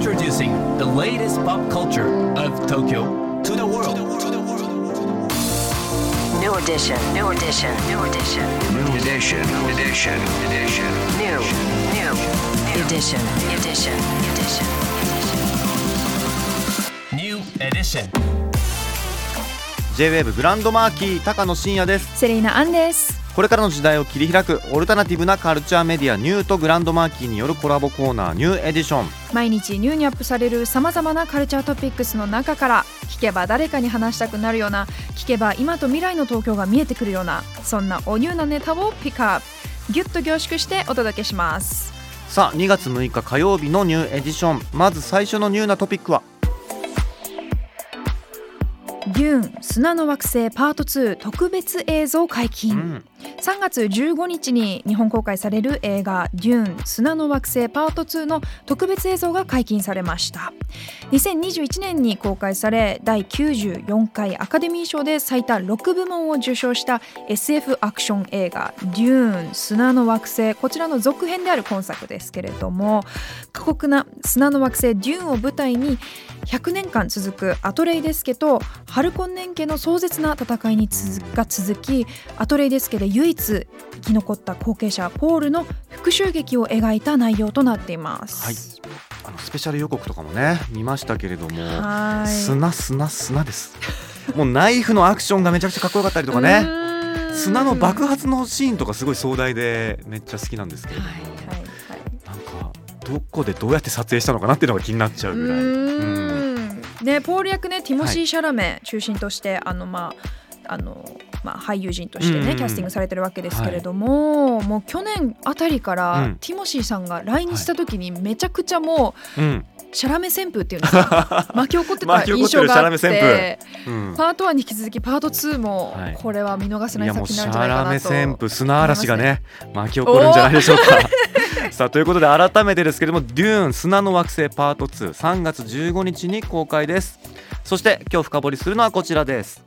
Introducing the latest pop culture of Tokyo to the world. New edition, new edition, new edition, New edition, edition, edition. new, new, new edition, edition, edition. New edition. J-WAVE グランドマーキー高野真也ですセリーナアンですこれからの時代を切り開くオルタナティブなカルチャーメディアニューとグランドマーキーによるコラボコーナーニューエディション。毎日ニューにアップされるさまざまなカルチャートピックスの中から聞けば誰かに話したくなるような聞けば今と未来の東京が見えてくるようなそんなおニューなネタをピックアップ。ギュッと凝縮してお届けします。さあ2月6日火曜日のニューエディション。まず最初のニューなトピックはデューン砂の惑星パート2特別映像解禁、うん。3月15日に日本公開される映画「デューン砂の惑星パート2」の特別映像が解禁されました。2021年に公開され第94回アカデミー賞で最多6部門を受賞した SF アクション映画「デューン砂の惑星」こちらの続編である今作ですけれども過酷な砂の惑星デューンを舞台に100年間続くアトレイデス家とハルコンネン家の壮絶な戦いに続が続きアトレイデス家で唯一生き残った後継者ポールの復讐劇を描いた内容となっています。はいあのスペシャル予告とかもね見ましたけれども砂砂砂ですもうナイフのアクションがめちゃくちゃかっこよかったりとかね砂の爆発のシーンとかすごい壮大でめっちゃ好きなんですけれども、はいはいはいなんかどこでどうやって撮影したのかなっていうのが気になっちゃううぐらい。ねポール役ねティモシー・シャラメ中心として、あのまああのまあ、俳優陣としてね、うんうんキャスティングされてるわけですけれども、もう去年あたりから、うん。ティモシーさんが来日した時にめちゃくちゃもう、うん。シャラメ旋風っていうんですか？巻き起こってた印象があっシャラてうん。パート1に引き続きパート2もはい。これは見逃せない作品なんじゃないャラメかなと、旋風砂嵐がね。巻き起こるんじゃないでしょうか。さあということで改めてですけども「デューン砂の惑星パート23月15日に公開です。そして今日深掘りするのはこちらです。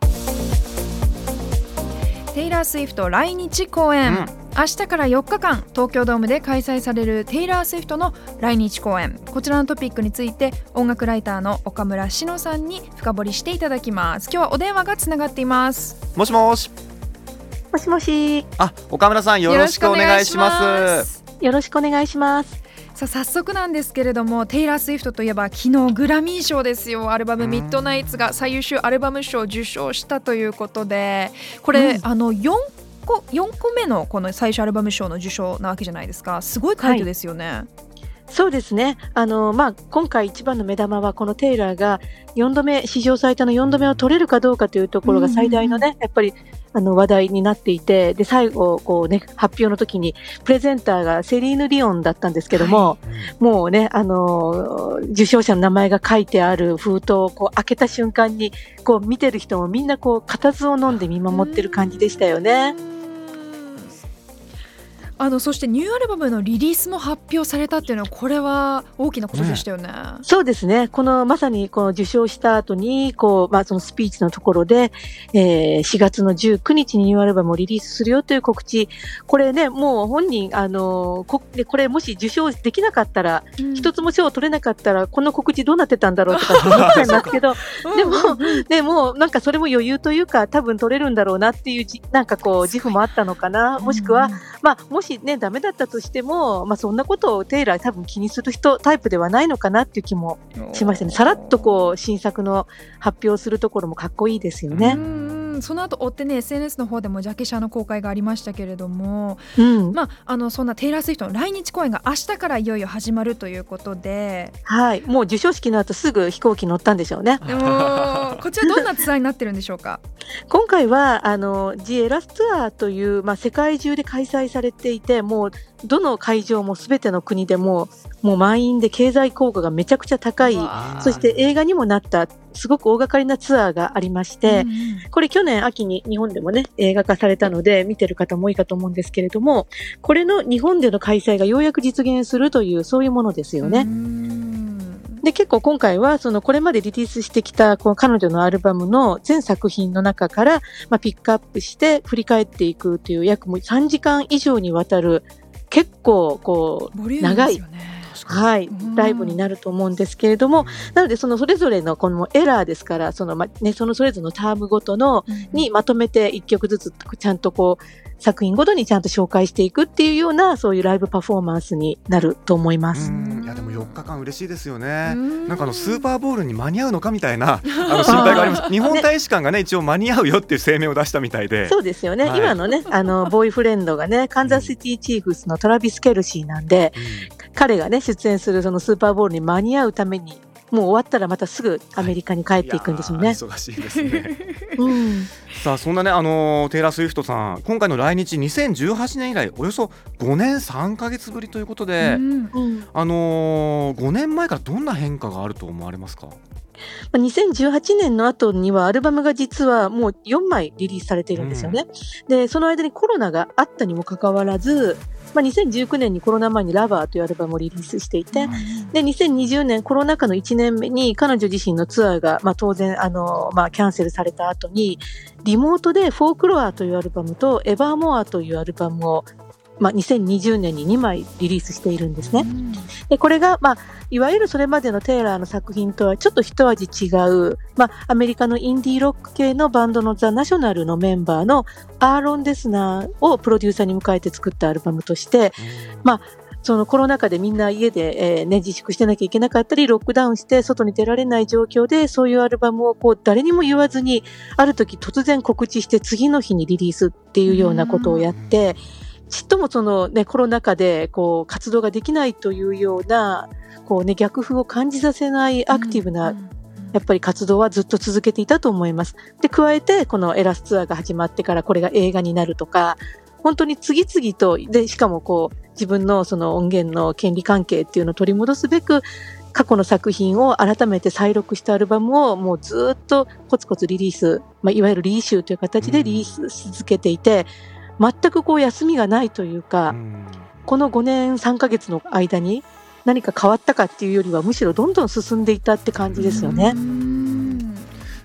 テイラー・スウィフト来日公演、うん。明日から4日間東京ドームで開催されるテイラー・スウィフトの来日公演。こちらのトピックについて音楽ライターの岡村志乃さんに深掘りしていただきます。今日はお電話がつながっています。もしもし。もしもし、あ岡村さんよろしくお願いしますよろしくお願いします。さあ早速なんですけれどもテイラー・スウィフトといえば昨日グラミー賞ですよアルバム「ミッドナイツ」が最優秀アルバム賞を受賞したということでこれ、あの4個4個目のこの最初アルバム賞の受賞なわけじゃないですかすごい快挙ですよね。そうですね。あの、まあ、今回一番の目玉は、このテイラーが4度目、史上最多の4度目を取れるかどうかというところが最大のね、やっぱり、あの、話題になっていて、で、最後、こうね、発表の時に、プレゼンターがセリーヌ・リオンだったんですけども、もうね、あの、受賞者の名前が書いてある封筒をこう開けた瞬間に、こう見てる人もみんなこう、固唾を飲んで見守ってる感じでしたよね。あのそしてニューアルバムのリリースも発表されたっていうのはこれは大きなことでしたよね。そうですね。このまさにこの受賞した後に、こう、まあそのスピーチのところで、えー4月の19日にニューアルバムをリリースするよという告知。これね、もう本人、あの、こでこれもし受賞できなかったら、うん一つも賞を取れなかったら、この告知どうなってたんだろうとかって思っちゃいますけど、でも、でも、なんかそれも余裕というか、多分取れるんだろうなっていうじ、なんかこう、自負もあったのかな。もしくは、まあ、もしね、ダメだったとしても、まあ、そんなことをテイラー多分気にする人、タイプではないのかなっていう気もしましたね。さらっとこう、新作の発表するところもかっこいいですようね。その後追ってね SNS の方でもジャケ写の公開がありましたけれども、うん。まあ、あのそんなテイラー・スウィフトの来日公演が明日からいよいよ始まるということではい。もう授賞式の後すぐ飛行機乗ったんでしょうね。でもこちらどんなツアーになってるんでしょうか？今回は、あの、ジエラスツアーという、まあ、世界中で開催されていて、もう、どの会場もすべての国でもう、もう満員で経済効果がめちゃくちゃ高い、そして映画にもなった、すごく大掛かりなツアーがありまして、うんうん。これ去年秋に日本でもね、映画化されたので、見てる方も多いかと思うんですけれども、これの日本での開催がようやく実現するという、そういうものですよね。うん。で、結構今回は、その、これまでリリースしてきた、この彼女のアルバムの全作品の中から、まあ、ピックアップして振り返っていくという、約もう3時間以上にわたる、結構、こう、ボリュームですよねはいうん、ライブになると思うんですけれども、なのでそのそれぞれのこのエラーですから、そのまねそのそれぞれのタームごとのにまとめて一曲ずつちゃんとこう作品ごとにちゃんと紹介していくっていうようなそういうライブパフォーマンスになると思います。うん。いやでも4日間嬉しいですよね。うん。なんかあのスーパーボールに間に合うのかみたいな あの心配があります。日本大使館がね一応間に合うよっていう声明を出したみたいで。そうですよね、はい。今のね、あのボーイフレンドがね、カンザスシティチーフスのトラビス・ケルシーなんで、彼がね、出演するそのスーパーボールに間に合うために、もう終わったらまたすぐアメリカに帰っていくんですよね。いやー忙しいですね。うんさあそんなねあのーテイラー・スウィフトさん今回の来日2018年以来およそ5年3ヶ月ぶりということで、うんうんあのー、5年前からどんな変化があると思われますか？まあ2018年の後にはアルバムが実はもう4枚リリースされているんですよね。で、その間にコロナがあったにもかかわらず、まあ、2019年にコロナ前にラバーというアルバムをリリースしていて、で、2020年コロナ禍の1年目に彼女自身のツアーが、まあ、当然、あの、まあ、キャンセルされた後に、リモートでフォークロアというアルバムとエバーモアというアルバムを、まあ、2020年に2枚リリースしているんですね。で、これが、まあ、いわゆるそれまでのテイラーの作品とはちょっと一味違う、まあ、アメリカのインディーロック系のバンドのザ・ナショナルのメンバーのアーロン・デスナーをプロデューサーに迎えて作ったアルバムとして、そのコロナ禍でみんな家で、えーね、自粛してなきゃいけなかったり、ロックダウンして外に出られない状況で、そういうアルバムをこう誰にも言わずに、ある時突然告知して次の日にリリースっていうようなことをやって、ちっともそのね、コロナ禍でこう活動ができないというような、こうね、逆風を感じさせないアクティブなやっぱり活動はずっと続けていたと思います。で、加えて、このエラスツアーが始まってからこれが映画になるとか、本当に次々と、で、しかもこう、自分のその音源の権利関係っていうのを取り戻すべく、過去の作品を改めて再録したアルバムをもうずっとコツコツリリース、まあ、いわゆるリーシューという形でリリースし続けていて、全くこう休みがないというか、うんこの5年3ヶ月の間に何か変わったかっていうよりはむしろどんどん進んでいったって感じですよね。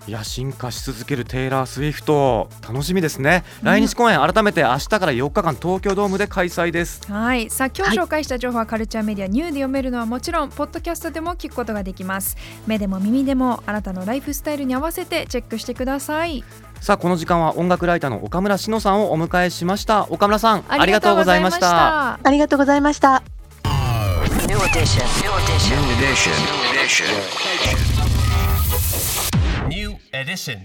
いや進化し続けるテイラー・スウィフト楽しみですね、来日公演改めて明日から4日間東京ドームで開催ですはい、さあ今日紹介した情報はカルチャーメディアニューで読めるのはもちろんポッドキャストでも聞くことができます目でも耳でもあなたのライフスタイルに合わせてチェックしてくださいさあこの時間は音楽ライターの岡村志乃さんをお迎えしました岡村さんありがとうございましたありがとうございました。New edition. New edition. New edition. New edition. Edition.